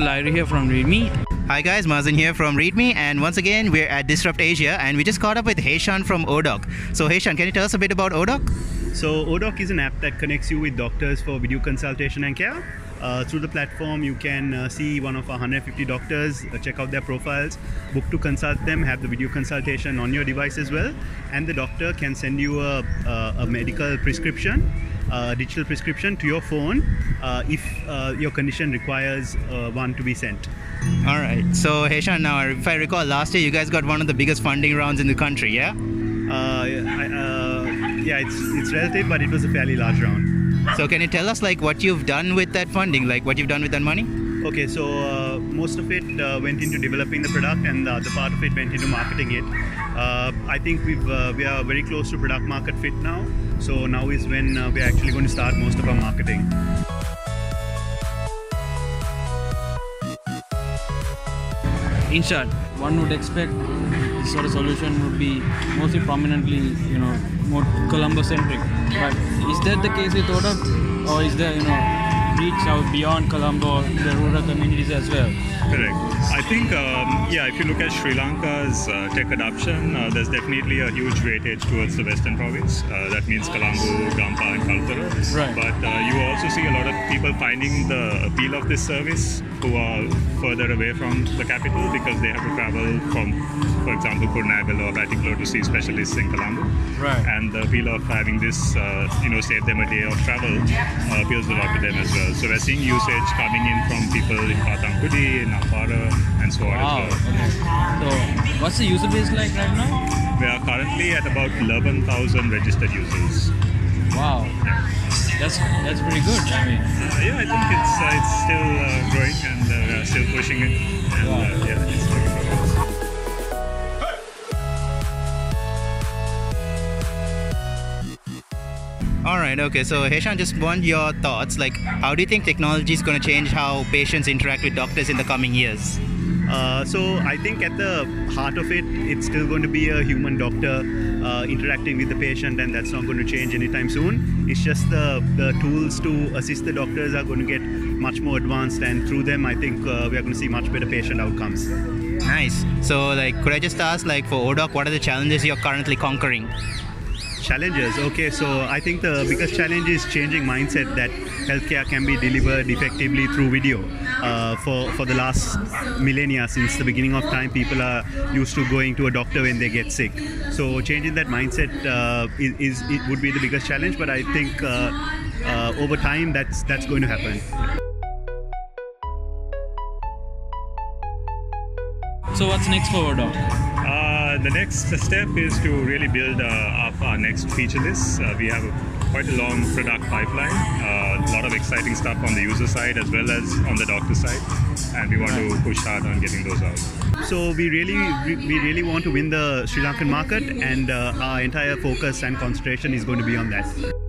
Lyra here from ReadMe. Hi guys, Mazen here from ReadMe, and once again we're at Disrupt Asia, and we just caught up with Heshan from ODoc. So Heshan, can you tell us a bit about ODoc? So ODoc is an app that connects you with doctors for video consultation and care. Uh, through the platform, you can uh, see one of our 150 doctors, uh, check out their profiles, book to consult them, have the video consultation on your device as well, and the doctor can send you a, a, a medical prescription, a digital prescription to your phone uh, if uh, your condition requires uh, one to be sent. All right. So Heshan, now if I recall, last year you guys got one of the biggest funding rounds in the country, yeah? Uh, I, uh, yeah, it's it's relative, but it was a fairly large round. So can you tell us like what you've done with that funding, like what you've done with that money? Okay, so uh, most of it uh, went into developing the product, and the other part of it went into marketing it. Uh, I think we've uh, we are very close to product market fit now. So now is when uh, we're actually going to start most of our marketing. In short, one would expect this sort of solution would be mostly prominently, you know, more Colombo centric. But is that the case with ODoc? Or is there, you know, reach out beyond Colombo, the rural communities as well? Correct. I think, um, yeah, if you look at Sri Lanka's uh, tech adoption, uh, there's definitely a huge weightage towards the Western province. Uh, that means Colombo, Gampaha, and Kalutara. Right. But uh, you also see a lot of people finding the appeal of this service who are further away from the capital because they have to travel from, for example, Kurunegala or Batticaloa to see specialists in Colombo. Right. And the appeal of having this, uh, you know, save them a day of travel uh, appeals a lot to them as well. So we're seeing usage coming in from people in Pathangudi, in Ampara, and so on Wow. well. Okay. So, what's the user base like right now? We are currently at about 11,000 registered users. Wow. That's that's pretty good. I mean, Uh, yeah, I think it's uh, it's still uh, growing and uh, we are still pushing it. And Wow. uh, yeah, All right. Okay. So Heshan, just want your thoughts. Like, how do you think technology is going to change how patients interact with doctors in the coming years? Uh, so I think at the heart of it, it's still going to be a human doctor uh, interacting with the patient, and that's not going to change anytime soon. It's just the, the tools to assist the doctors are going to get much more advanced, and through them, I think uh, we are going to see much better patient outcomes. Nice. So, like, could I just ask, like, for ODoc, what are the challenges you're currently conquering? Challenges. Okay, so I think the biggest challenge is changing mindset that healthcare can be delivered effectively through video. Uh, for for the last millennia, since the beginning of time, people are used to going to a doctor when they get sick. So changing that mindset uh, is, is it would be the biggest challenge. But I think uh, uh, over time, that's that's going to happen. so what's next for ODoc? Uh, the next step is to really build uh, up our next feature list. Uh, we have a, quite a long product pipeline, uh, a lot of exciting stuff on the user side as well as on the doctor side, and we want to push hard on getting those out. So we really we really want to win the Sri Lankan market, and uh, our entire focus and concentration is going to be on that.